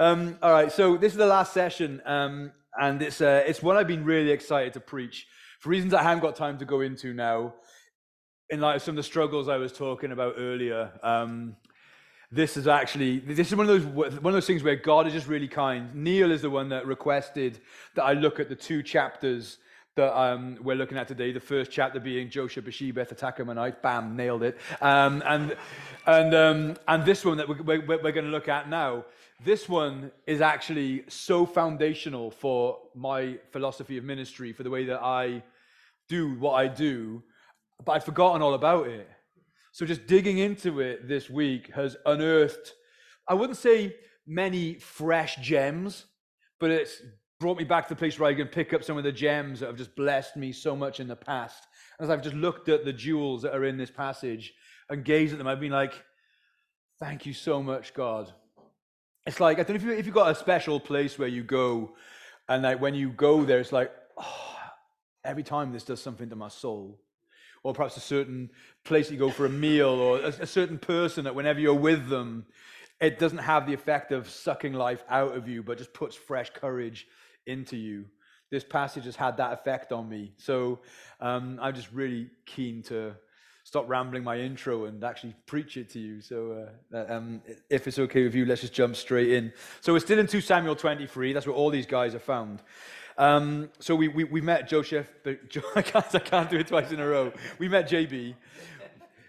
Um, all right, so this is the last session, um, and it's uh, it's one I've been really excited to preach for reasons I haven't got time to go into now. In light of some of the struggles I was talking about earlier, um, this is actually this is one of those one of those things where God is just really kind. Neil is the one that requested that I look at the two chapters that um, we're looking at today. The first chapter being Joshua Beshebeth, Ammonite. Bam, nailed it. Um, and and um, and this one that we're, we're, we're going to look at now this one is actually so foundational for my philosophy of ministry, for the way that I do what I do, but I'd forgotten all about it. So just digging into it this week has unearthed, I wouldn't say many fresh gems, but it's brought me back to the place where I can pick up some of the gems that have just blessed me so much in the past. As I've just looked at the jewels that are in this passage and gazed at them, I've been like, thank you so much, God, it's like I don't know if you if you've got a special place where you go, and like when you go there, it's like oh, every time this does something to my soul, or perhaps a certain place you go for a meal, or a, a certain person that whenever you're with them, it doesn't have the effect of sucking life out of you, but just puts fresh courage into you. This passage has had that effect on me, so um, I'm just really keen to stop rambling my intro and actually preach it to you. So, uh, um, if it's okay with you, let's just jump straight in. So, we're still in 2 Samuel 23. That's where all these guys are found. Um, so, we, we, we met Joseph, but I can't, I can't do it twice in a row. We met JB.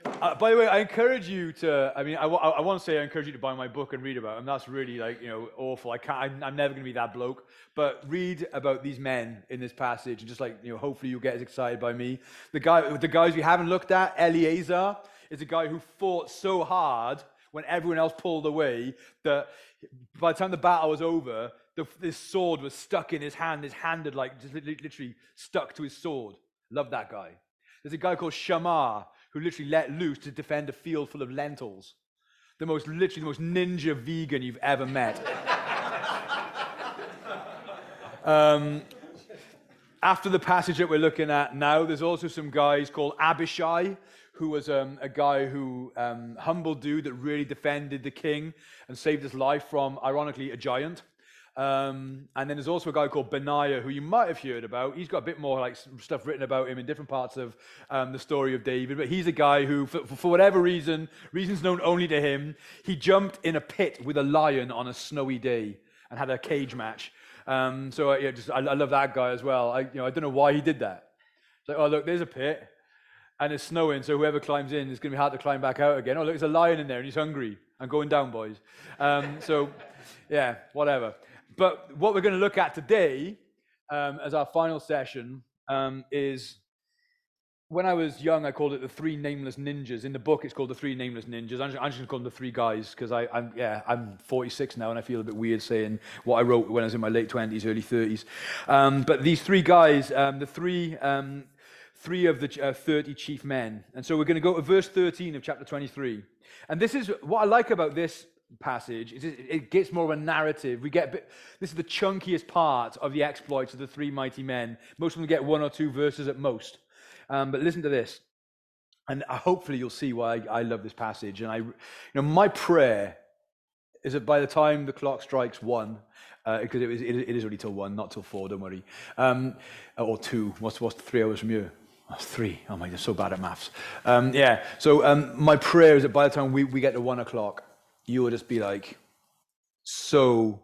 Uh, by the way, I encourage you to. I mean, I, I, want to say I encourage you to buy my book and read about them. That's really like you know awful. I can't. I'm, I'm never going to be that bloke. But read about these men in this passage, and just like you know, hopefully you'll get as excited by me. The guy, the guys we haven't looked at, Eleazar, is a guy who fought so hard when everyone else pulled away that by the time the battle was over, the, this sword was stuck in his hand. His hand had like just literally stuck to his sword. Love that guy. There's a guy called Shammah who literally let loose to defend a field full of lentils. The most, literally, the most ninja vegan you've ever met. um, after the passage that we're looking at now, there's also some guys called Abishai, who was um, a guy who, um, humble dude that really defended the king and saved his life from, ironically, a giant. Um, and then there's also a guy called Benaiah, who you might have heard about. He's got a bit more like stuff written about him in different parts of um, the story of David. But he's a guy who, for, for, whatever reason, reasons known only to him, he jumped in a pit with a lion on a snowy day and had a cage match. Um, so uh, yeah, just, I, I, love that guy as well. I, you know, I don't know why he did that. It's like, oh look, there's a pit, and it's snowing, so whoever climbs in is going to be hard to climb back out again. Oh look, there's a lion in there, and he's hungry. I'm going down, boys. Um, so, yeah, whatever. But what we're going to look at today um, as our final session um, is when I was young, I called it the three nameless ninjas. In the book, it's called the three nameless ninjas. I'm just, just to call them the three guys because I'm, yeah, I'm 46 now and I feel a bit weird saying what I wrote when I was in my late 20s, early 30s. Um, but these three guys, um, the three, um, three of the uh, 30 chief men. And so we're going to go to verse 13 of chapter 23. And this is what I like about this passage is it gets more of a narrative. We get bit, this is the chunkiest part of the exploits of the three mighty men. Most of them get one or two verses at most. Um, but listen to this, and hopefully you'll see why I, I love this passage. And I, you know, my prayer is that by the time the clock strikes one, because uh, it, it, it is only till one, not till four. Don't worry, um, or two. What's what's three hours from you? That's three. Oh my, you're so bad at maths. Um, yeah. So um, my prayer is that by the time we, we get to one o'clock, you will just be like so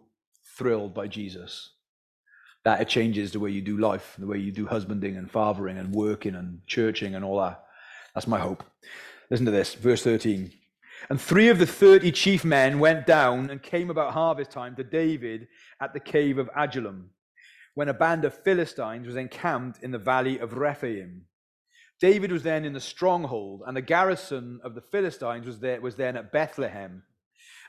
thrilled by Jesus that it changes the way you do life, the way you do husbanding and fathering and working and churching and all that. That's my hope. Listen to this, verse 13. And three of the thirty chief men went down and came about harvest time to David at the cave of Adullam, when a band of Philistines was encamped in the valley of Rephaim. David was then in the stronghold, and the garrison of the Philistines was, there, was then at Bethlehem.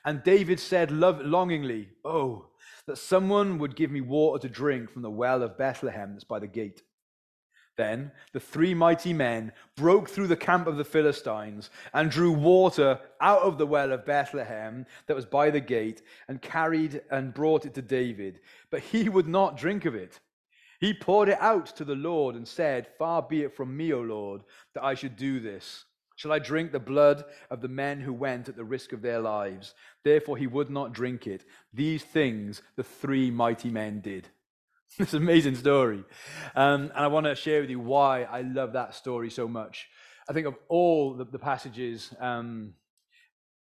And David said longingly, Oh, that someone would give me water to drink from the well of Bethlehem that's by the gate. Then the three mighty men broke through the camp of the Philistines and drew water out of the well of Bethlehem that was by the gate and carried and brought it to David. But he would not drink of it. He poured it out to the Lord and said, Far be it from me, O Lord, that I should do this. Shall I drink the blood of the men who went at the risk of their lives? Therefore, he would not drink it. These things the three mighty men did. It's an amazing story. Um, and I want to share with you why I love that story so much. I think of all the, the passages um,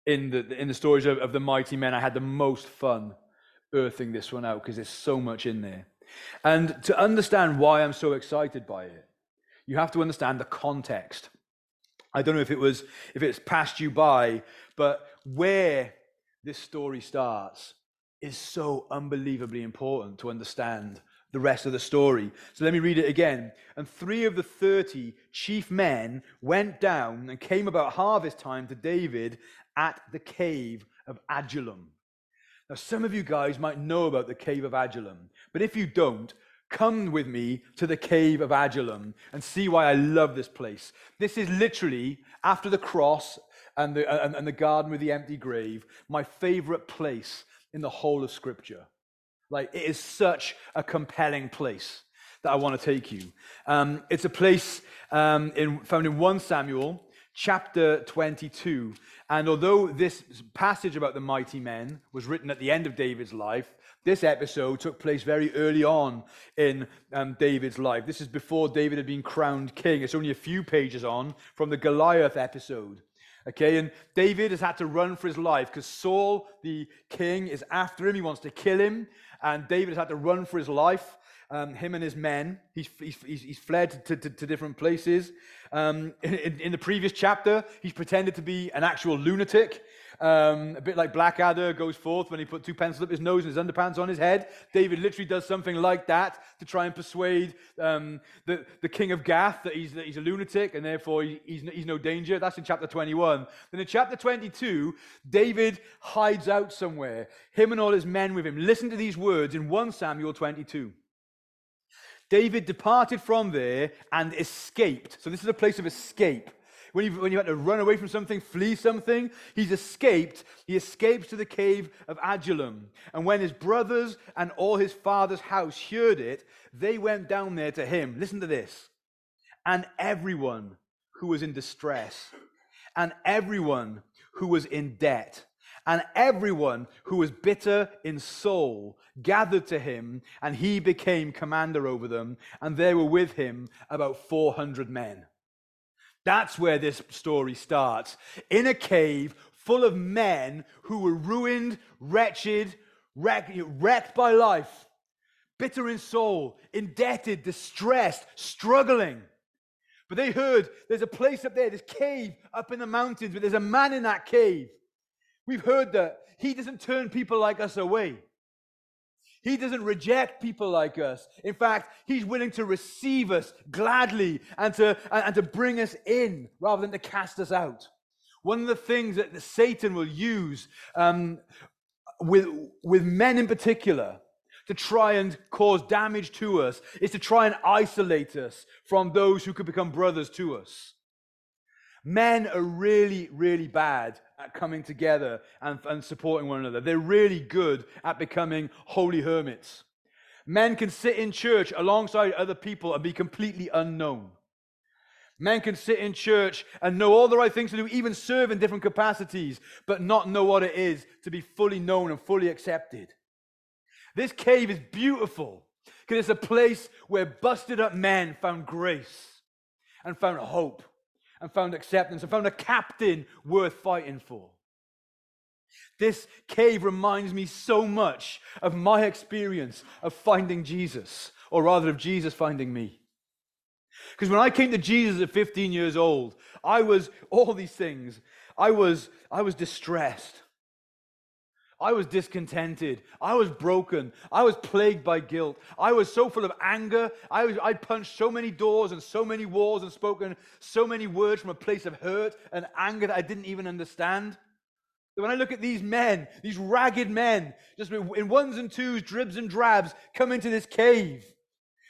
in, the, in the stories of, of the mighty men, I had the most fun earthing this one out because there's so much in there. And to understand why I'm so excited by it, you have to understand the context. I don't know if it was if it's passed you by, but where this story starts is so unbelievably important to understand the rest of the story. So let me read it again. And three of the 30 chief men went down and came about harvest time to David at the cave of Adullam. Now, some of you guys might know about the cave of Adullam, but if you don't, Come with me to the cave of Adullam and see why I love this place. This is literally, after the cross and the, and, and the garden with the empty grave, my favorite place in the whole of Scripture. Like, it is such a compelling place that I want to take you. Um, it's a place um, in, found in 1 Samuel chapter 22. And although this passage about the mighty men was written at the end of David's life, this episode took place very early on in um, David's life. This is before David had been crowned king. It's only a few pages on from the Goliath episode. Okay, and David has had to run for his life because Saul, the king, is after him. He wants to kill him. And David has had to run for his life. Um, him and his men. He's, he's, he's fled to, to, to, different places. Um, in, in, the previous chapter, he's pretended to be an actual lunatic. Um, a bit like Blackadder goes forth when he put two pencils up his nose and his underpants on his head. David literally does something like that to try and persuade um, the, the king of Gath that he's, that he's a lunatic and therefore he, he's, he's no danger. That's in chapter 21. Then in chapter 22, David hides out somewhere, him and all his men with him. Listen to these words in 1 Samuel 22. David departed from there and escaped. So this is a place of escape. When you, when you had to run away from something, flee something, he's escaped. He escapes to the cave of Adullam. And when his brothers and all his father's house heard it, they went down there to him. Listen to this. And everyone who was in distress, and everyone who was in debt, and everyone who was bitter in soul gathered to him, and he became commander over them. And there were with him about 400 men. That's where this story starts. In a cave full of men who were ruined, wretched, wrecked, wrecked by life, bitter in soul, indebted, distressed, struggling. But they heard there's a place up there, this cave up in the mountains, but there's a man in that cave. We've heard that he doesn't turn people like us away. He doesn't reject people like us. In fact, he's willing to receive us gladly and to, and, to bring us in rather than to cast us out. One of the things that Satan will use um, with, with men in particular to try and cause damage to us is to try and isolate us from those who could become brothers to us. Men are really, really bad at coming together and, and supporting one another. They're really good at becoming holy hermits. Men can sit in church alongside other people and be completely unknown. Men can sit in church and know all the right things to do, even serve in different capacities, but not know what it is to be fully known and fully accepted. This cave is beautiful because it's a place where busted up men found grace and found hope and found acceptance and found a captain worth fighting for. This cave reminds me so much of my experience of finding Jesus, or rather of Jesus finding me. Because when I came to Jesus at 15 years old, I was all these things. I was, I was distressed. I was discontented. I was broken. I was plagued by guilt. I was so full of anger. I, was, I punched so many doors and so many walls and spoken so many words from a place of hurt and anger that I didn't even understand. When I look at these men, these ragged men, just in ones and twos, dribs and drabs, come into this cave.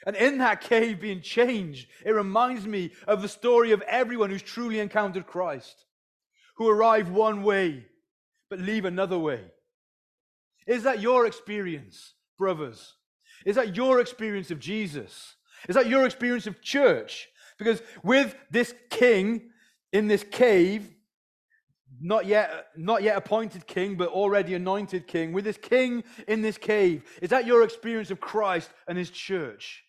And in that cave being changed, it reminds me of the story of everyone who's truly encountered Christ, who arrive one way, but leave another way. Is that your experience, brothers? Is that your experience of Jesus? Is that your experience of church? Because with this king, in this cave, not yet, not yet appointed king, but already anointed king, with this king in this cave. Is that your experience of Christ and his church?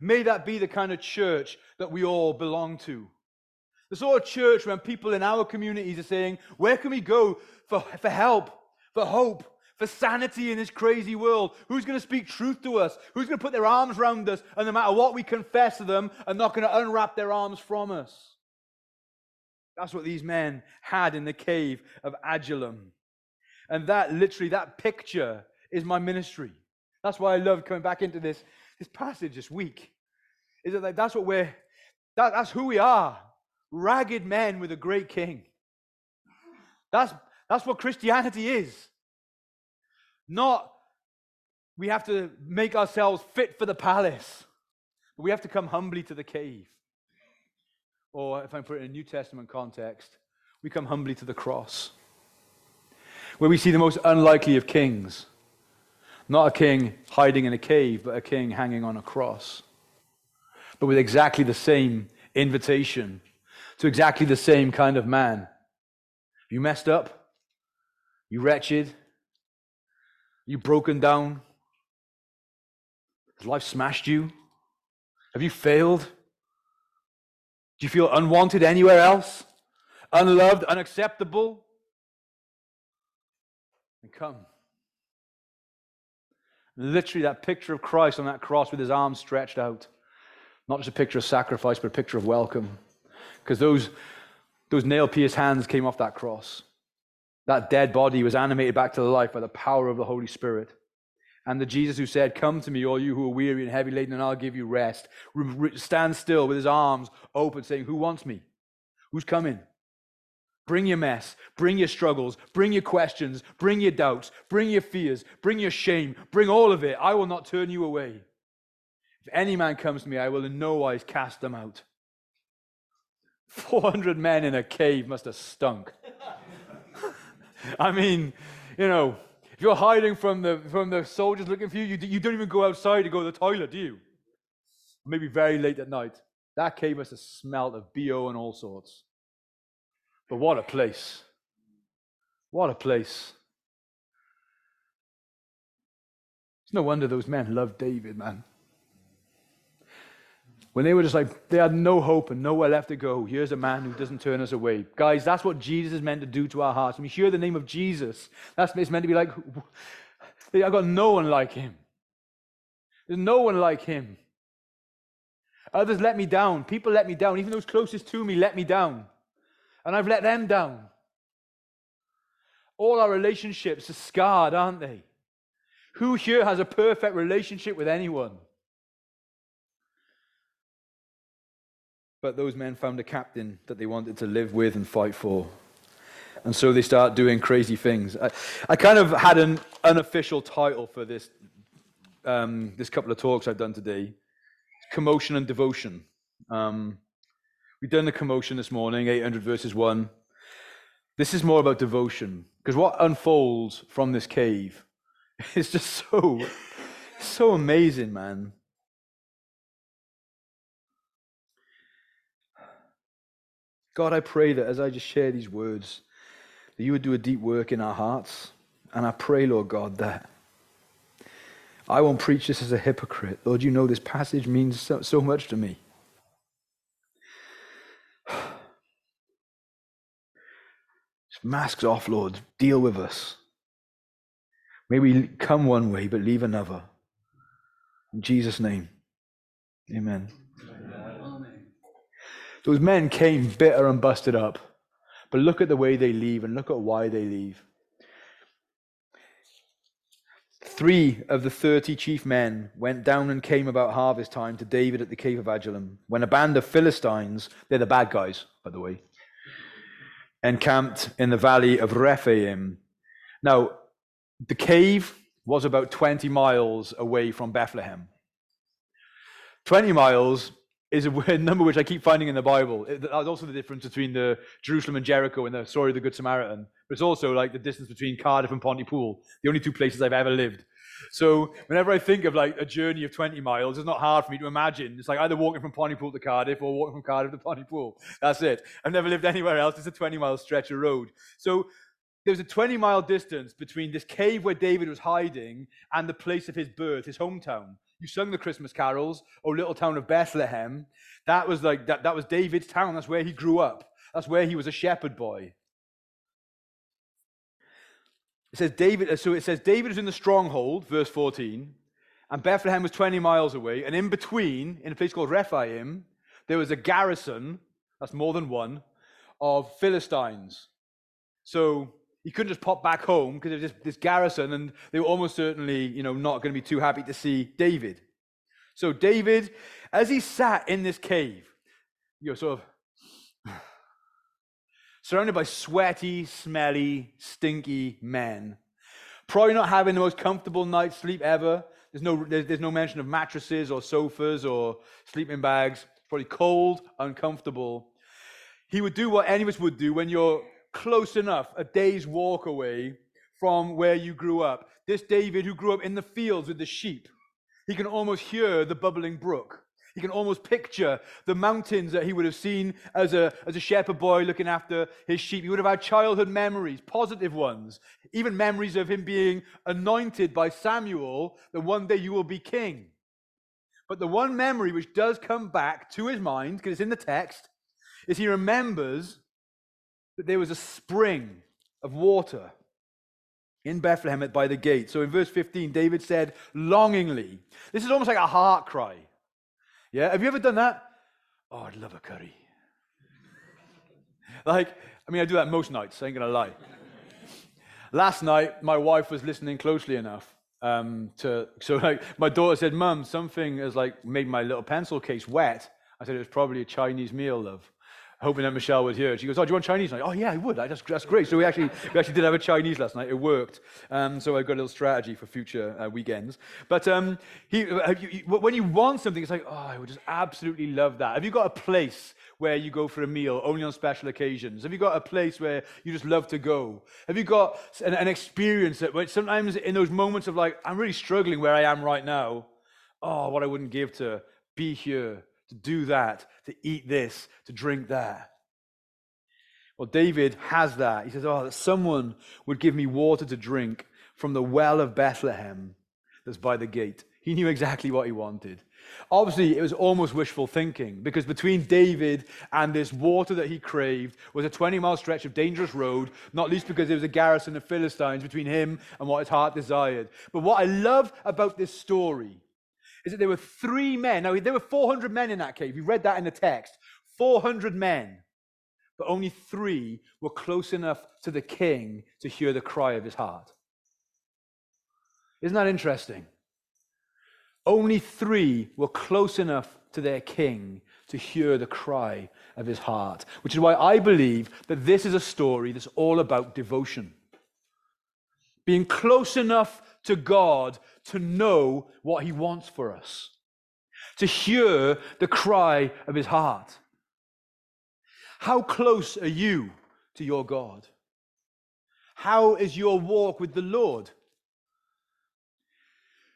May that be the kind of church that we all belong to. The sort of church when people in our communities are saying, Where can we go for, for help, for hope, for sanity in this crazy world? Who's going to speak truth to us? Who's going to put their arms around us and no matter what we confess to them, are not going to unwrap their arms from us? That's what these men had in the cave of Adullam. And that literally, that picture is my ministry. That's why I love coming back into this, this passage this week. Is that like, that's what we're, that, that's who we are. Ragged men with a great king. That's, that's what Christianity is. Not we have to make ourselves fit for the palace, but we have to come humbly to the cave. Or if I put it in a New Testament context, we come humbly to the cross, where we see the most unlikely of kings. Not a king hiding in a cave, but a king hanging on a cross. But with exactly the same invitation to exactly the same kind of man. You messed up? You wretched? You broken down? Has life smashed you? Have you failed? Do you feel unwanted anywhere else? Unloved, unacceptable? And come. Literally, that picture of Christ on that cross with his arms stretched out. Not just a picture of sacrifice, but a picture of welcome. Because those, those nail pierced hands came off that cross. That dead body was animated back to life by the power of the Holy Spirit. And the Jesus who said, Come to me, all you who are weary and heavy laden, and I'll give you rest, stand still with his arms open, saying, Who wants me? Who's coming? Bring your mess, bring your struggles, bring your questions, bring your doubts, bring your fears, bring your shame, bring all of it. I will not turn you away. If any man comes to me, I will in no wise cast them out. 400 men in a cave must have stunk. I mean, you know, if you're hiding from the, from the soldiers looking for you, you, you don't even go outside to go to the toilet, do you? Maybe very late at night. That cave must have smelled of BO and all sorts. But what a place. What a place. It's no wonder those men loved David, man. When they were just like, they had no hope and nowhere left to go. Here's a man who doesn't turn us away. Guys, that's what Jesus is meant to do to our hearts. When we hear the name of Jesus, that's it's meant to be like, I've got no one like him. There's no one like him. Others let me down. People let me down. Even those closest to me let me down. And I've let them down. All our relationships are scarred, aren't they? Who here has a perfect relationship with anyone? But those men found a captain that they wanted to live with and fight for. And so they start doing crazy things. I, I kind of had an unofficial title for this, um, this couple of talks I've done today Commotion and Devotion. Um, we've done the commotion this morning, 800 verses 1. This is more about devotion, because what unfolds from this cave is just so, so amazing, man. God, I pray that as I just share these words, that you would do a deep work in our hearts. And I pray, Lord God, that I won't preach this as a hypocrite. Lord, you know this passage means so, so much to me. Masks off, Lord. Deal with us. May we come one way but leave another. In Jesus' name, amen. Those men came bitter and busted up. But look at the way they leave and look at why they leave. Three of the thirty chief men went down and came about harvest time to David at the cave of Adullam, when a band of Philistines, they're the bad guys, by the way, encamped in the valley of Rephaim. Now, the cave was about 20 miles away from Bethlehem. 20 miles is a weird number which I keep finding in the Bible. That's also the difference between the Jerusalem and Jericho in the story of the Good Samaritan. But it's also like the distance between Cardiff and Pontypool, the only two places I've ever lived. So whenever I think of like a journey of 20 miles, it's not hard for me to imagine. It's like either walking from Pontypool to Cardiff or walking from Cardiff to Pontypool. That's it. I've never lived anywhere else. It's a 20 mile stretch of road. So there's a 20 mile distance between this cave where David was hiding and the place of his birth, his hometown. You sung the Christmas carols, oh little town of Bethlehem. That was like that, that was David's town. That's where he grew up. That's where he was a shepherd boy. It says David, uh, so it says David was in the stronghold, verse 14, and Bethlehem was 20 miles away, and in between, in a place called Rephaim, there was a garrison, that's more than one, of Philistines. So he couldn't just pop back home because there was this, garrison, and they were almost certainly, you know, not going to be too happy to see David. So David, as he sat in this cave, you know, sort of surrounded by sweaty, smelly, stinky men, probably not having the most comfortable night's sleep ever. There's no, there's, there's no mention of mattresses or sofas or sleeping bags. Probably cold, uncomfortable. He would do what any of us would do when you're close enough, a day's walk away from where you grew up. This David, who grew up in the fields with the sheep, he can almost hear the bubbling brook. He can almost picture the mountains that he would have seen as a, as a shepherd boy looking after his sheep. He would have had childhood memories, positive ones, even memories of him being anointed by Samuel that one day you will be king. But the one memory which does come back to his mind, because it's in the text, is he remembers that there was a spring of water in Bethlehem at by the gate. So in verse 15, David said, longingly. This is almost like a heart cry. Yeah, have you ever done that? Oh, I'd love a curry. like, I mean, I do that most nights, I ain't gonna lie. Last night, my wife was listening closely enough um, to, so like, my daughter said, Mum, something has like made my little pencil case wet. I said, it was probably a Chinese meal, love hoping that Michelle would hear. She goes, "Oh, do you want Chinese?" night?" "Oh, yeah, I would. That's, that's great." So we actually we actually did have a Chinese last night. It worked. Um, so I've got a little strategy for future uh, weekends. But um, he, uh, you, when you want something, it's like, "Oh, I would just absolutely love that." Have you got a place where you go for a meal only on special occasions? Have you got a place where you just love to go? Have you got an, an experience that sometimes in those moments of like, I'm really struggling where I am right now. Oh, what I wouldn't give to be here to do that, to eat this, to drink that. Well, David has that. He says, Oh, that someone would give me water to drink from the well of Bethlehem that's by the gate. He knew exactly what he wanted. Obviously, it was almost wishful thinking because between David and this water that he craved was a 20 mile stretch of dangerous road, not least because there was a garrison of Philistines between him and what his heart desired. But what I love about this story is that there were three men. Now, there were 400 men in that cave. You read that in the text. 400 men. But only three were close enough to the king to hear the cry of his heart. Isn't that interesting? Only three were close enough to their king to hear the cry of his heart, which is why I believe that this is a story that's all about devotion. Being close enough to God to know what He wants for us, to hear the cry of His heart. How close are you to your God? How is your walk with the Lord?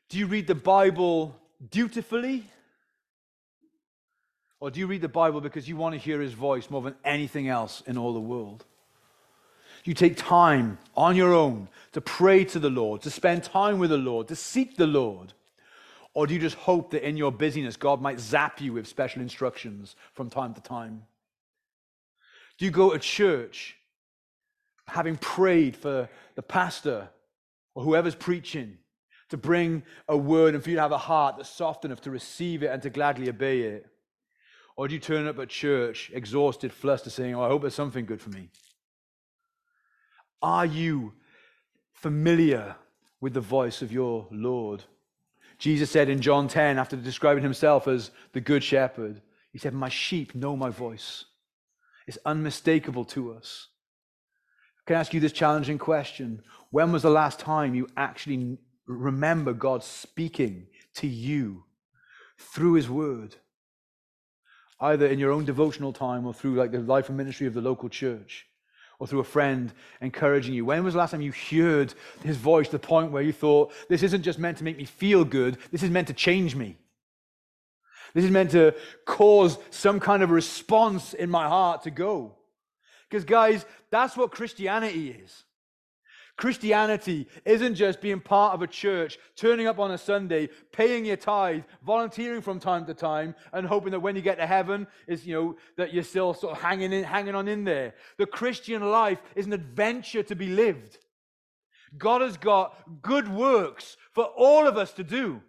Do you read the Bible dutifully? Or do you read the Bible because you want to hear his voice more than anything else in all the world? You take time on your own to pray to the Lord, to spend time with the Lord, to seek the Lord? Or do you just hope that in your busyness, God might zap you with special instructions from time to time? Do you go to church having prayed for the pastor or whoever's preaching to bring a word and for you to have a heart that's soft enough to receive it and to gladly obey it? Or do you turn up at church exhausted, flustered, saying, Oh, I hope there's something good for me? Are you familiar with the voice of your Lord? Jesus said in John 10, after describing himself as the good shepherd, he said, My sheep know my voice. It's unmistakable to us. I can ask you this challenging question? When was the last time you actually remember God speaking to you through his word? Either in your own devotional time or through like the life and ministry of the local church. Or through a friend encouraging you? When was the last time you heard his voice to the point where you thought, this isn't just meant to make me feel good, this is meant to change me? This is meant to cause some kind of response in my heart to go. Because, guys, that's what Christianity is. Christianity isn't just being part of a church, turning up on a Sunday, paying your tithe, volunteering from time to time, and hoping that when you get to heaven, is you know that you're still sort of hanging in, hanging on in there. The Christian life is an adventure to be lived. God has got good works for all of us to do.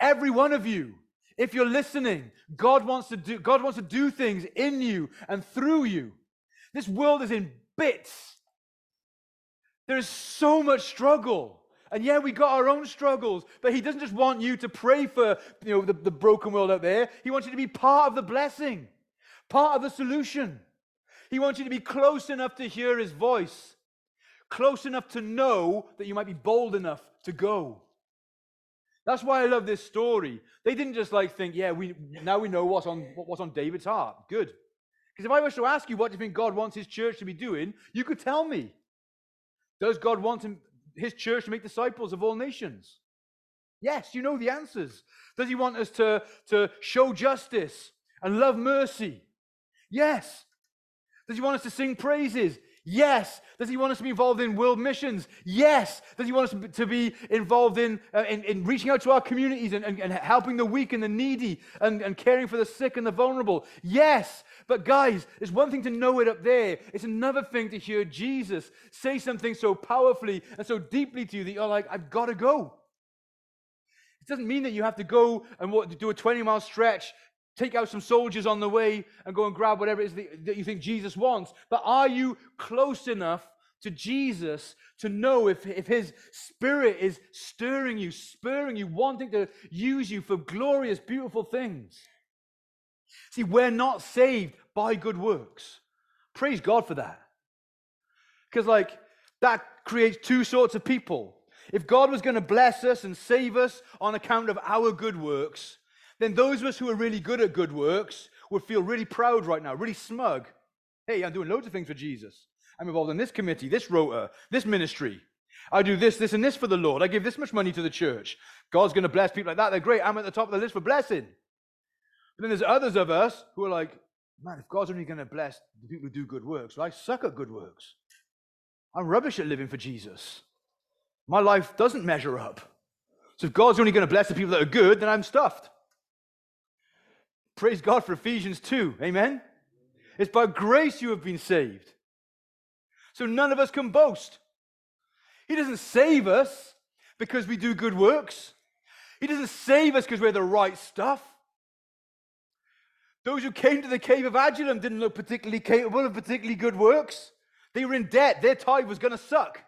Every one of you. If you're listening, God wants to do God wants to do things in you and through you. This world is in bits. There's so much struggle. And yeah, we got our own struggles, but he doesn't just want you to pray for you know, the, the broken world out there. He wants you to be part of the blessing, part of the solution. He wants you to be close enough to hear his voice, close enough to know that you might be bold enough to go. That's why I love this story. They didn't just like think, yeah, we now we know what's on what's on David's heart. Good. Because if I was to ask you what do you think God wants his church to be doing, you could tell me. Does God want him, his church to make disciples of all nations? Yes, you know the answers. Does he want us to, to show justice and love mercy? Yes. Does he want us to sing praises? Yes. Does he want us to be involved in world missions? Yes. Does he want us to be involved in, uh, in, in, reaching out to our communities and, and, and, helping the weak and the needy and, and caring for the sick and the vulnerable? Yes. But guys, it's one thing to know it up there. It's another thing to hear Jesus say something so powerfully and so deeply to you that you're like, I've got to go. It doesn't mean that you have to go and do a 20 mile stretch, take out some soldiers on the way, and go and grab whatever it is that you think Jesus wants. But are you close enough to Jesus to know if, if his spirit is stirring you, spurring you, wanting to use you for glorious, beautiful things? See, we're not saved by good works. Praise God for that. Because, like, that creates two sorts of people. If God was going to bless us and save us on account of our good works, then those of us who are really good at good works would feel really proud right now, really smug. Hey, I'm doing loads of things for Jesus. I'm involved in this committee, this rota, this ministry. I do this, this, and this for the Lord. I give this much money to the church. God's going to bless people like that. They're great. I'm at the top of the list for blessing. But then there's others of us who are like, man, if God's only going to bless the people who do good works, well, I suck at good works. I'm rubbish at living for Jesus. My life doesn't measure up. So if God's only going to bless the people that are good, then I'm stuffed. Praise God for Ephesians 2. Amen? It's by grace you have been saved. So none of us can boast. He doesn't save us because we do good works. He doesn't save us because we're the right stuff. Those who came to the cave of Adullam didn't look particularly capable of particularly good works. They were in debt. Their tithe was going to suck.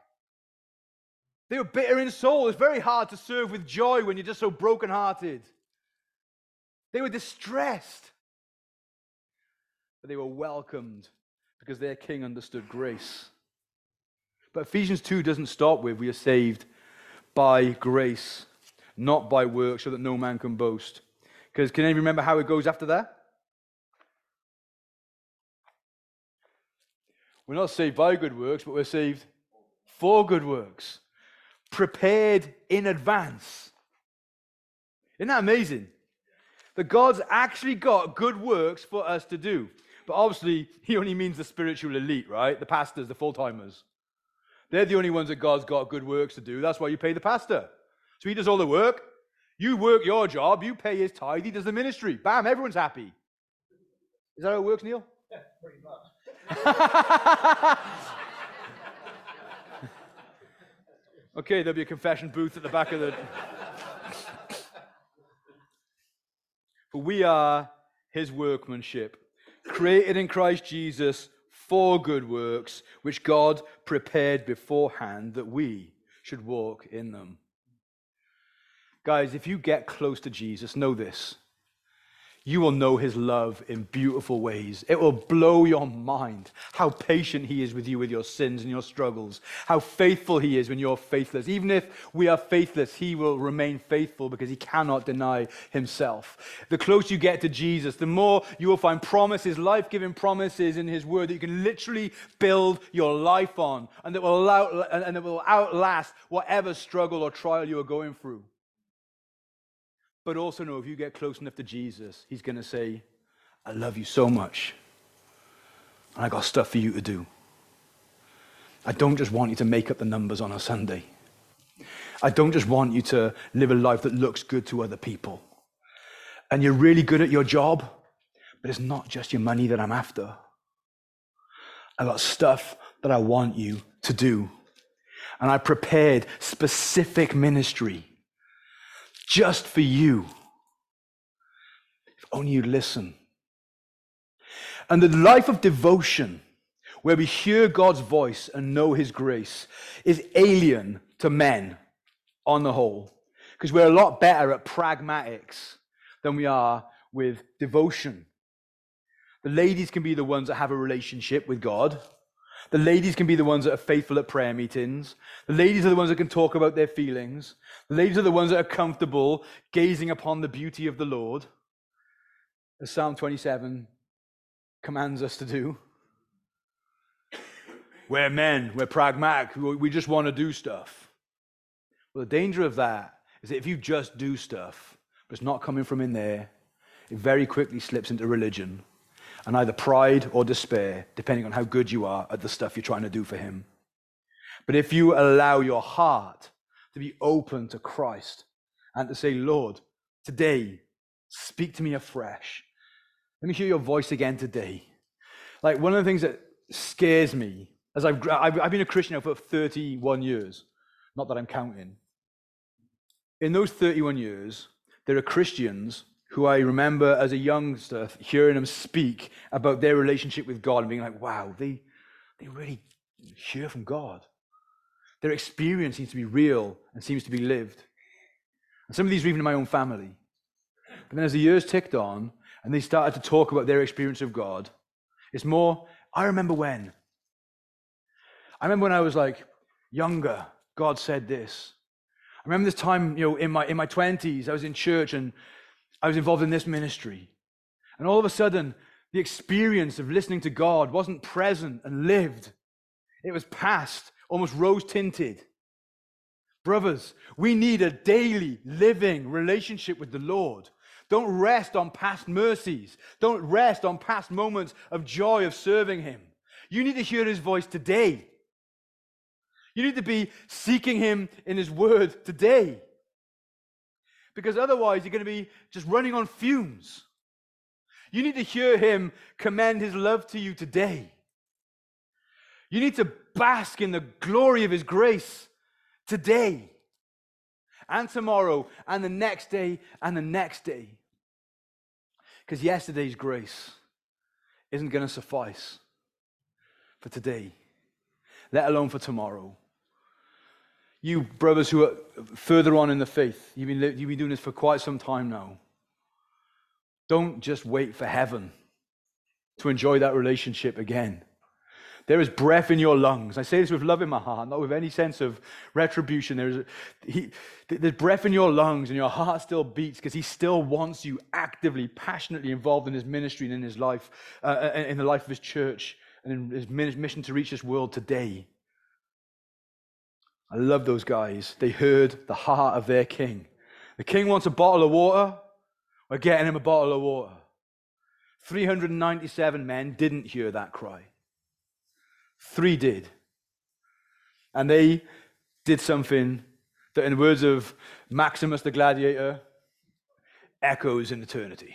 They were bitter in soul. It's very hard to serve with joy when you're just so brokenhearted. They were distressed. But they were welcomed because their king understood grace. But Ephesians 2 doesn't stop with we are saved by grace, not by works, so that no man can boast. Because can anyone remember how it goes after that? We're not saved by good works, but we're saved for good works, prepared in advance. Isn't that amazing? That God's actually got good works for us to do. But obviously, he only means the spiritual elite, right? The pastors, the full timers. They're the only ones that God's got good works to do. That's why you pay the pastor. So he does all the work. You work your job, you pay his tithe, he does the ministry. Bam, everyone's happy. Is that how it works, Neil? Yeah, pretty much. okay, there'll be a confession booth at the back of the. For we are his workmanship, created in Christ Jesus for good works, which God prepared beforehand that we should walk in them. Guys, if you get close to Jesus, know this. You will know his love in beautiful ways. It will blow your mind how patient he is with you with your sins and your struggles, how faithful he is when you're faithless. Even if we are faithless, he will remain faithful because he cannot deny himself. The closer you get to Jesus, the more you will find promises, life giving promises in his word that you can literally build your life on and that will, allow, and that will outlast whatever struggle or trial you are going through. But also know if you get close enough to Jesus, he's going to say, I love you so much. And I got stuff for you to do. I don't just want you to make up the numbers on a Sunday. I don't just want you to live a life that looks good to other people. And you're really good at your job, but it's not just your money that I'm after. I got stuff that I want you to do. And I prepared specific ministry just for you. If only you listen. And the life of devotion, where we hear God's voice and know his grace, is alien to men on the whole. Because we're a lot better at pragmatics than we are with devotion. The ladies can be the ones that have a relationship with God. The ladies can be the ones that are faithful at prayer meetings. The ladies are the ones that can talk about their feelings. The ladies are the ones that are comfortable gazing upon the beauty of the Lord, as Psalm 27 commands us to do. We're men, we're pragmatic, we just want to do stuff. Well, the danger of that is that if you just do stuff, but it's not coming from in there, it very quickly slips into religion and either pride or despair, depending on how good you are at the stuff you're trying to do for Him. But if you allow your heart to be open to Christ and to say, Lord, today, speak to me afresh. Let me hear your voice again today. Like one of the things that scares me, as I've, I've, been a Christian now for 31 years, not that I'm counting. In those 31 years, there are Christians who I remember as a youngster hearing them speak about their relationship with God and being like, wow, they, they really hear from God. Their experience seems to be real and seems to be lived. And some of these are even in my own family. But then as the years ticked on and they started to talk about their experience of God, it's more, I remember when. I remember when I was like younger, God said this. I remember this time, you know, in my in my 20s, I was in church and I was involved in this ministry. And all of a sudden, the experience of listening to God wasn't present and lived, it was past, almost rose tinted. Brothers, we need a daily living relationship with the Lord. Don't rest on past mercies. Don't rest on past moments of joy of serving Him. You need to hear His voice today. You need to be seeking Him in His word today because otherwise you're going to be just running on fumes. You need to hear him commend his love to you today. You need to bask in the glory of his grace today and tomorrow and the next day and the next day. Because yesterday's grace isn't going to suffice for today, let alone for tomorrow you brothers who are further on in the faith, you've been, you've been doing this for quite some time now. Don't just wait for heaven to enjoy that relationship again. There is breath in your lungs. I say this with love in my heart, not with any sense of retribution. There is he, there's breath in your lungs, and your heart still beats because He still wants you actively, passionately involved in His ministry and in His life, uh, uh in the life of His church, and in His mission to reach this world today. I love those guys. They heard the heart of their king. The king wants a bottle of water. We're getting him a bottle of water. 397 men didn't hear that cry. Three did. And they did something that, in the words of Maximus the Gladiator, echoes in eternity.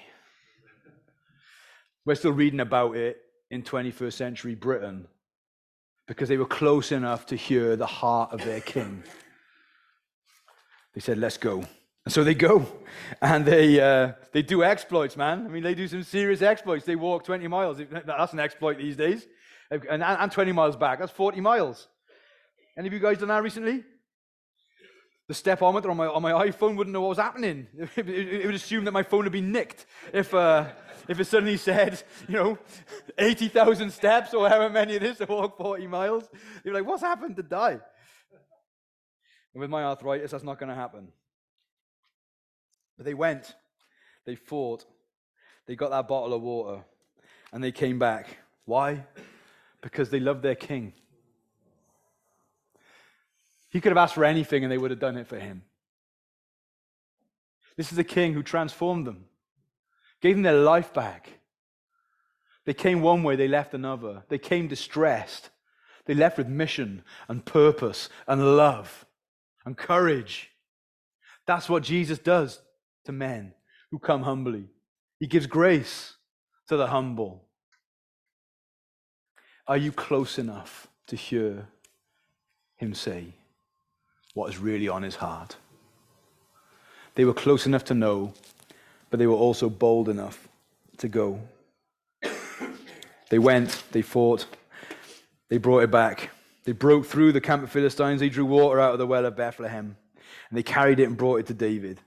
We're still reading about it in 21st century Britain because they were close enough to hear the heart of their king. They said, Let's go. And so they go and they, uh, they do exploits, man. I mean, they do some serious exploits. They walk 20 miles. That's an exploit these days. And, and 20 miles back. That's 40 miles. Any of you guys done that recently? The stepometer on my, on my iPhone wouldn't know what was happening. It, it, it would assume that my phone had been nicked if, uh, if it suddenly said, you know, 80,000 steps or however many it is to walk 40 miles. You're like, what's happened to Dai? And with my arthritis, that's not going to happen. But they went, they fought, they got that bottle of water, and they came back. Why? Because they loved their king. He could have asked for anything and they would have done it for him. This is a king who transformed them, gave them their life back. They came one way, they left another. They came distressed. They left with mission and purpose and love and courage. That's what Jesus does to men who come humbly. He gives grace to the humble. Are you close enough to hear him say what is really on his heart? They were close enough to know, but they were also bold enough to go. They went, they fought, they brought it back. They broke through the camp of Philistines, they drew water out of the well of Bethlehem, and they carried it and brought it to David.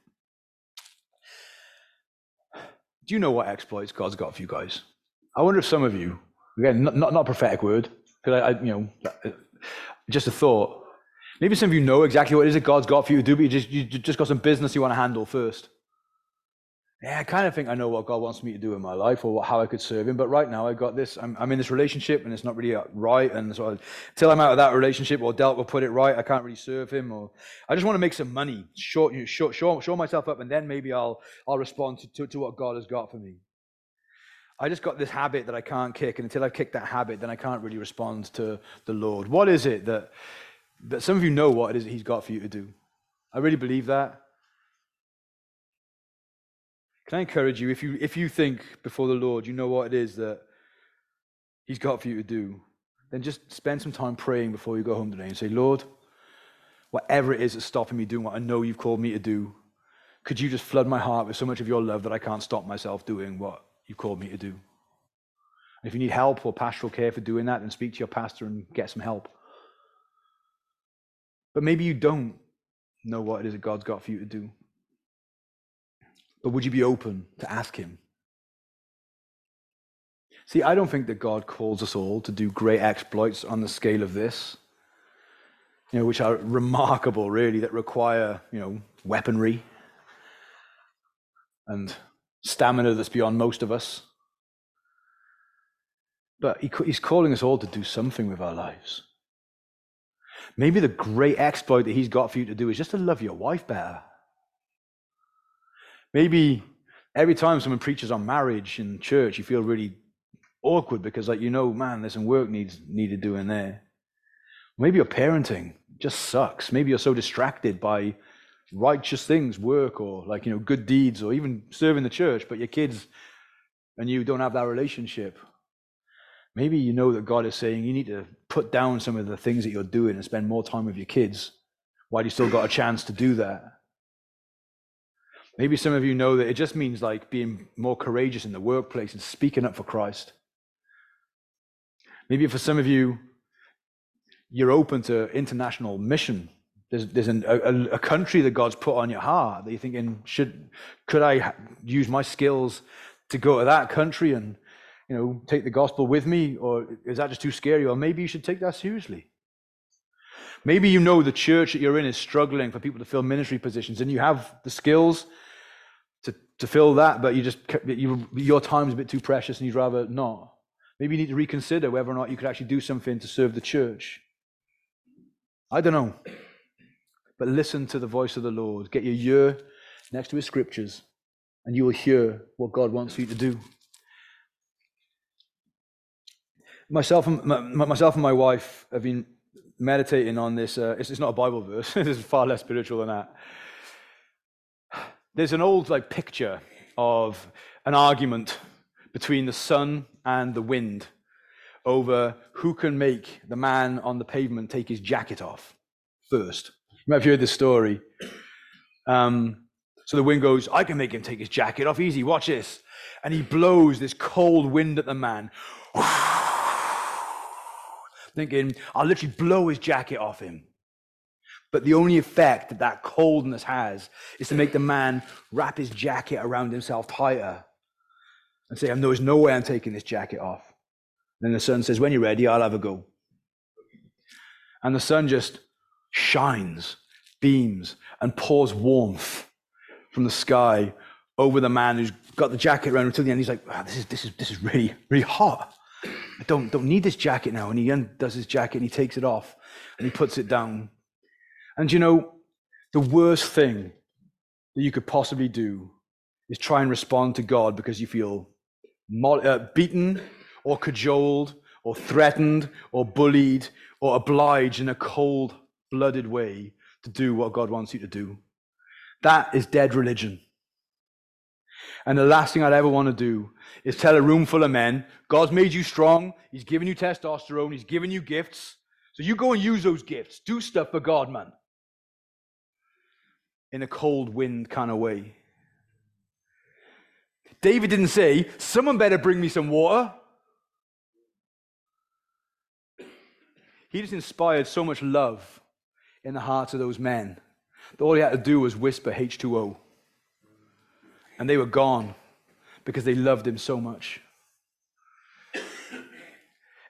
Do you know what exploits God's got for you guys? I wonder if some of you, again, not, not, not a prophetic word, because I, I, you know, just a thought. Maybe some of you know exactly what it is that God's got for you to do, but you just, you just got some business you want to handle first yeah, I kind of think I know what God wants me to do in my life or how I could serve Him. But right now, I've got this. I'm, I'm in this relationship, and it's not really uh, right. And so, until I'm out of that relationship, or dealt will put it right, I can't really serve Him. Or I just want to make some money, show, show, show, show myself up, and then maybe I'll I'll respond to, to, to what God has got for me. I just got this habit that I can't kick, and until I've kicked that habit, then I can't really respond to the Lord. What is it that that some of you know what it is that He's got for you to do? I really believe that. Can I encourage you, if you, if you think before the Lord, you know what it is that He's got for you to do, then just spend some time praying before you go home today and say, Lord, whatever it is that's stopping me doing what I know you've called me to do, could you just flood my heart with so much of your love that I can't stop myself doing what you've called me to do? If you need help or pastoral care for doing that, then speak to your pastor and get some help. But maybe you don't know what it is that God's got for you to do. But would you be open to ask Him? See, I don't think that God calls us all to do great exploits on the scale of this, you know, which are remarkable, really, that require, you know, weaponry and stamina that's beyond most of us. But he, He's calling us all to do something with our lives. Maybe the great exploit that He's got for you to do is just to love your wife better. Maybe every time someone preaches on marriage in church, you feel really awkward because, like, you know, man, there's some work needs needed doing there. Maybe your parenting just sucks. Maybe you're so distracted by righteous things, work, or like, you know, good deeds, or even serving the church, but your kids and you don't have that relationship. Maybe you know that God is saying you need to put down some of the things that you're doing and spend more time with your kids while you still got a chance to do that. Maybe some of you know that it just means like being more courageous in the workplace and speaking up for Christ. Maybe for some of you, you're open to international mission. There's, there's an, a, a, country that God's put on your heart that you're thinking, should, could I use my skills to go to that country and you know, take the gospel with me? Or is that just too scary? Or maybe you should take that seriously. Maybe you know the church that you're in is struggling for people to fill ministry positions and you have the skills to, to fill that, but you just you, your time's a bit too precious and you'd rather not. Maybe you need to reconsider whether or not you could actually do something to serve the church. I don't know. But listen to the voice of the Lord. Get your ear next to his scriptures, and you will hear what God wants you to do. Myself and my, myself and my wife have been meditating on this. Uh, it's, it's, not a Bible verse. this is far less spiritual than that. There's an old like picture of an argument between the sun and the wind over who can make the man on the pavement take his jacket off first. You might have heard this story. Um, so the wind goes, I can make him take his jacket off easy. Watch this. And he blows this cold wind at the man. Thinking, I'll literally blow his jacket off him. But the only effect that that coldness has is to make the man wrap his jacket around himself tighter and say, There's no way I'm taking this jacket off. And then the sun says, When you're ready, I'll have a go. And the sun just shines, beams, and pours warmth from the sky over the man who's got the jacket around until the end. He's like, this is, this is, this is really, really hot. I don't, don't need this jacket now. And he undoes his jacket and he takes it off and he puts it down. And you know, the worst thing that you could possibly do is try and respond to God because you feel uh, beaten or cajoled or threatened or bullied or obliged in a cold blooded way to do what God wants you to do. That is dead religion. And the last thing I'd ever want to do is tell a room full of men, God's made you strong, He's given you testosterone, He's given you gifts. So you go and use those gifts. Do stuff for God, man. In a cold wind kind of way. David didn't say, Someone better bring me some water. He just inspired so much love in the hearts of those men that all he had to do was whisper H2O. And they were gone because they loved him so much.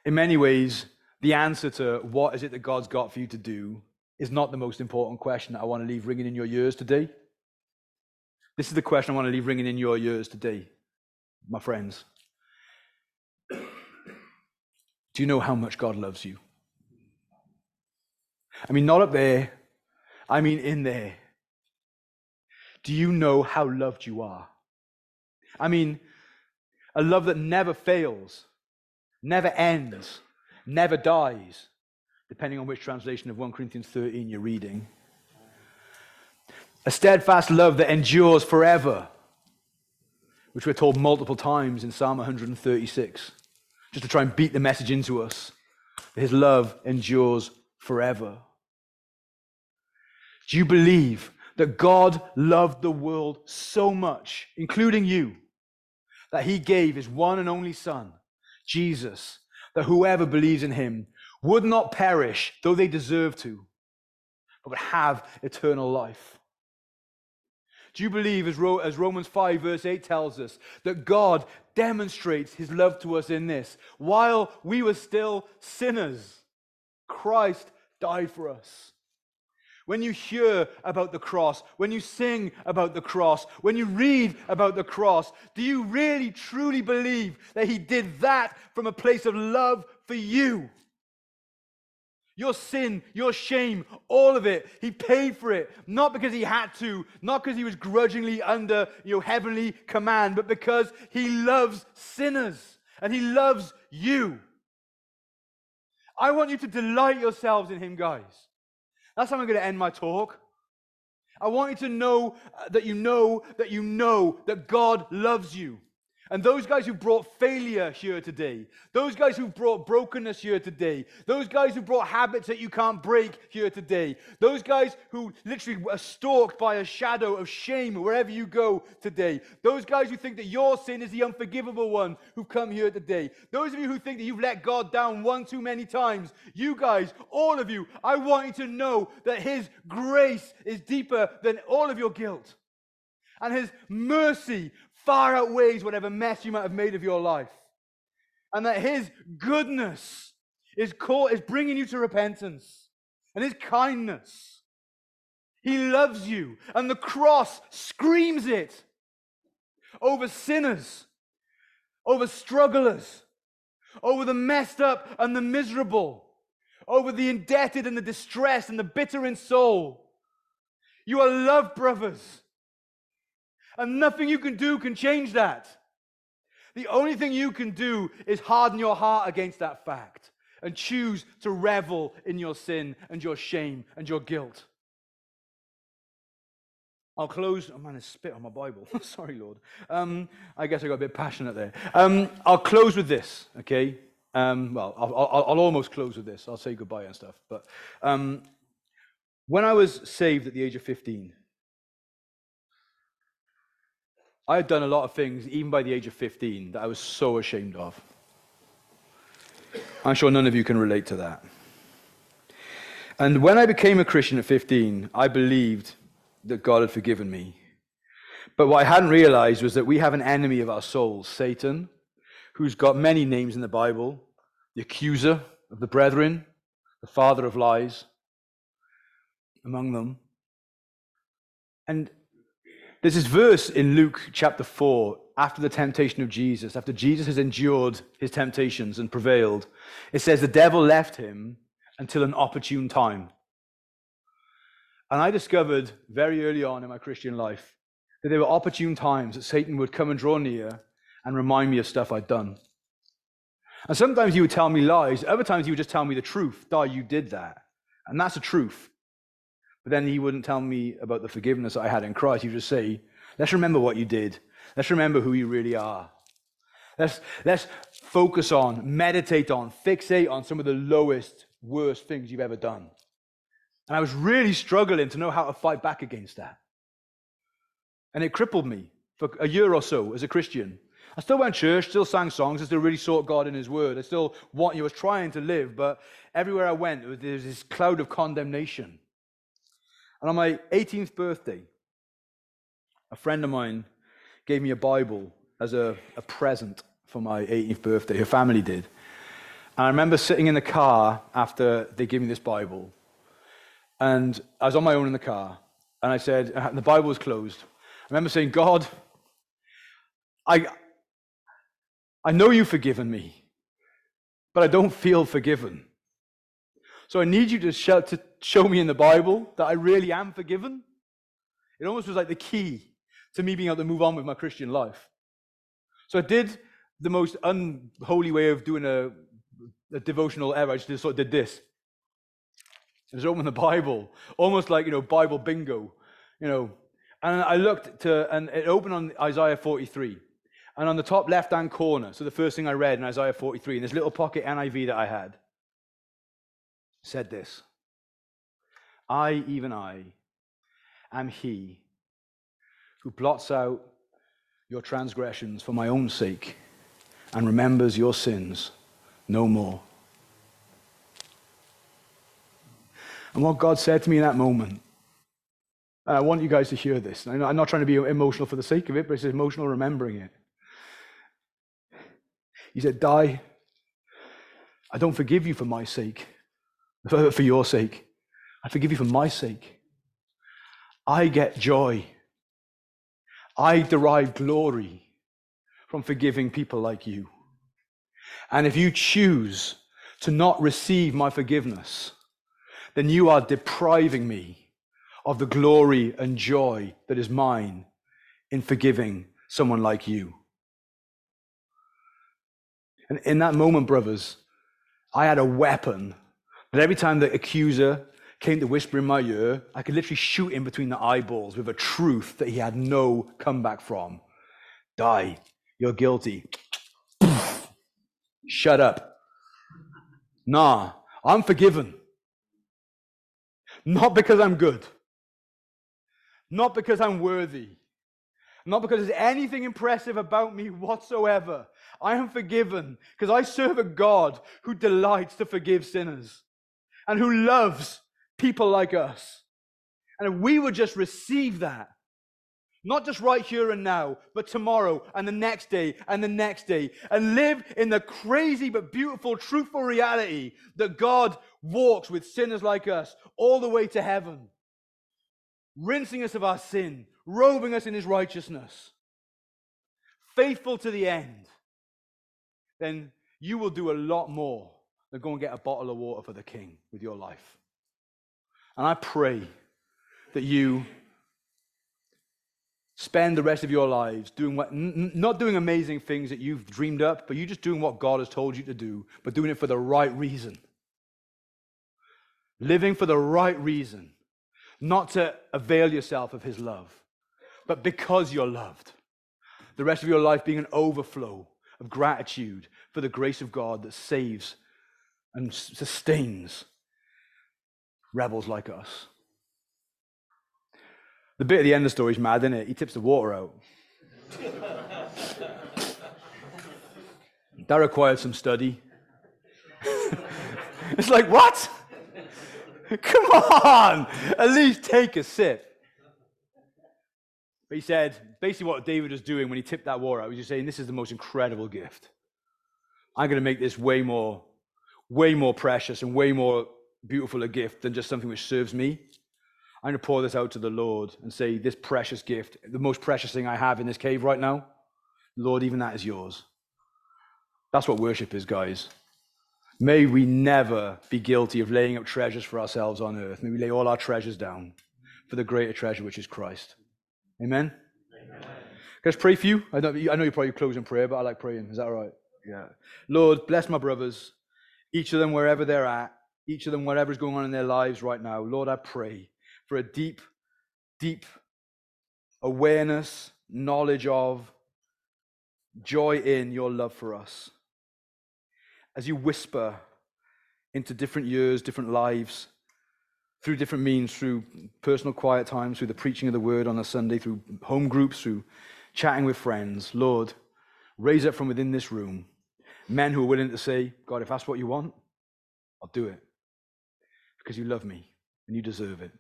In many ways, the answer to what is it that God's got for you to do is not the most important question that I want to leave ringing in your ears today. This is the question I want to leave ringing in your ears today, my friends. Do you know how much God loves you? I mean, not up there, I mean in there. Do you know how loved you are? I mean, a love that never fails, never ends, never dies, depending on which translation of 1 Corinthians 13 you're reading. A steadfast love that endures forever, which we're told multiple times in Psalm 136, just to try and beat the message into us. His love endures forever. Do you believe that God loved the world so much, including you, that he gave his one and only Son, Jesus, that whoever believes in him would not perish, though they deserve to, but would have eternal life? Do you believe, as, Romans 5, verse 8 tells us, that God demonstrates his love to us in this? While we were still sinners, Christ died for us. When you hear about the cross, when you sing about the cross, when you read about the cross, do you really truly believe that He did that from a place of love for you? Your sin, your shame, all of it. He paid for it, not because he had to, not because he was grudgingly under your heavenly command, but because he loves sinners and he loves you. I want you to delight yourselves in him, guys. That's how I'm going to end my talk. I want you to know uh, that you know that you know that God loves you. And those guys who brought failure here today, those guys who brought brokenness here today, those guys who brought habits that you can't break here today, those guys who literally are stalked by a shadow of shame wherever you go today, those guys who think that your sin is the unforgivable one who've come here today, those of you who think that you've let God down one too many times, you guys, all of you, I want you to know that His grace is deeper than all of your guilt. And his mercy far outweighs whatever mess you might have made of your life. And that his goodness is, is bringing you to repentance and his kindness. He loves you. And the cross screams it over sinners, over strugglers, over the messed up and the miserable, over the indebted and the distressed and the bitter in soul. You are loved, brothers. And nothing you can do can change that. The only thing you can do is harden your heart against that fact and choose to revel in your sin and your shame and your guilt. I'll close. Oh man, I spit on my Bible. Sorry, Lord. Um, I guess I got a bit passionate there. Um, I'll close with this, okay? Um, well, I'll, I'll, I'll, almost close with this. I'll say goodbye and stuff. But um, when I was saved at the age of 15, I had done a lot of things, even by the age of 15, that I was so ashamed of. I'm sure none of you can relate to that. And when I became a Christian at 15, I believed that God had forgiven me. But what I hadn't realized was that we have an enemy of our souls, Satan, who's got many names in the Bible the accuser of the brethren, the father of lies, among them. And there's this verse in Luke chapter 4, after the temptation of Jesus, after Jesus has endured his temptations and prevailed. It says, The devil left him until an opportune time. And I discovered very early on in my Christian life that there were opportune times that Satan would come and draw near and remind me of stuff I'd done. And sometimes he would tell me lies, other times he would just tell me the truth. Dai, you did that. And that's the truth. But then he wouldn't tell me about the forgiveness I had in Christ. He would just say, let's remember what you did. Let's remember who you really are. Let's, let's focus on, meditate on, fixate on some of the lowest, worst things you've ever done. And I was really struggling to know how to fight back against that. And it crippled me for a year or so as a Christian. I still went to church, still sang songs, I still really sought God in His Word. I still want, you was trying to live, but everywhere I went, there was this cloud of condemnation. And on my 18th birthday, a friend of mine gave me a Bible as a, a present for my 18th birthday. Her family did. And I remember sitting in the car after they gave me this Bible. And I was on my own in the car. And I said, uh, the Bible was closed. I remember saying, God, I, I know you've forgiven me, but I don't feel forgiven. So I need you to show, to show me in the Bible that I really am forgiven. It almost was like the key to me being able to move on with my Christian life. So I did the most unholy way of doing a, a devotional ever. I just sort of did this. I just opened the Bible, almost like, you know, Bible bingo, you know. And I looked to, and it opened on Isaiah 43. And on the top left hand corner, so the first thing I read in Isaiah 43, in this little pocket NIV that I had, said this I, even I, am he who blots out your transgressions for my own sake and remembers your sins no more. And what God said to me in that moment, I want you guys to hear this. I'm not trying to be emotional for the sake of it, but it's emotional remembering it. He said, Dai. I don't forgive you for my sake for your sake. I forgive you for my sake. I get joy. I derive glory from forgiving people like you. And if you choose to not receive my forgiveness, then you are depriving me of the glory and joy that is mine in forgiving someone like you. And in that moment, brothers, I had a weapon but every time the accuser came to whisper in my ear, I could literally shoot him between the eyeballs with a truth that he had no comeback from. Dai. You're guilty. Shut up. Nah, I'm forgiven. Not because I'm good. Not because I'm worthy. Not because there's anything impressive about me whatsoever. I am forgiven because I serve a God who delights to forgive sinners and who loves people like us. And we would just receive that, not just right here and now, but tomorrow and the next day and the next day, and live in the crazy but beautiful, truthful reality that God walks with sinners like us all the way to heaven, rinsing us of our sin, robing us in his righteousness, faithful to the end, then you will do a lot more than go and get a bottle of water for the king with your life. And I pray that you spend the rest of your lives doing what, n- not doing amazing things that you've dreamed up, but you just doing what God has told you to do, but doing it for the right reason. Living for the right reason, not to avail yourself of His love, but because you're loved. The rest of your life being an overflow of gratitude for the grace of God that saves and sustains rebels like us. The bit at the end of the story is mad, isn't it? He tips the water out. that required some study. it's like, what? Come on! At least take a sip. But he said, basically, what David was doing when he tipped that water out, was just saying, This is the most incredible gift. I'm going to make this way more, way more precious and way more beautiful a gift than just something which serves me. I'm going to pour this out to the Lord and say, This precious gift, the most precious thing I have in this cave right now, Lord, even that is yours. That's what worship is, guys. May we never be guilty of laying up treasures for ourselves on earth. May we lay all our treasures down for the greater treasure, which is Christ. Amen? Amen. Can I just pray for you? I know, I know you're probably closing prayer, but I like praying. Is that all right? Yeah. Lord, bless my brothers, each of them wherever they're at, each of them whatever's going on in their lives right now. Lord, I pray for a deep, deep awareness, knowledge of, joy in your love for us. As you whisper into different years, different lives, through different means, through personal quiet times, through the preaching of the word on a Sunday, through home groups, through chatting with friends, Lord, raise up from within this room men who are willing to say, God, if that's what you want, I'll do it because you love me and you deserve it.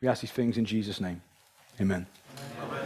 We ask these things in Jesus' name. Amen. Amen.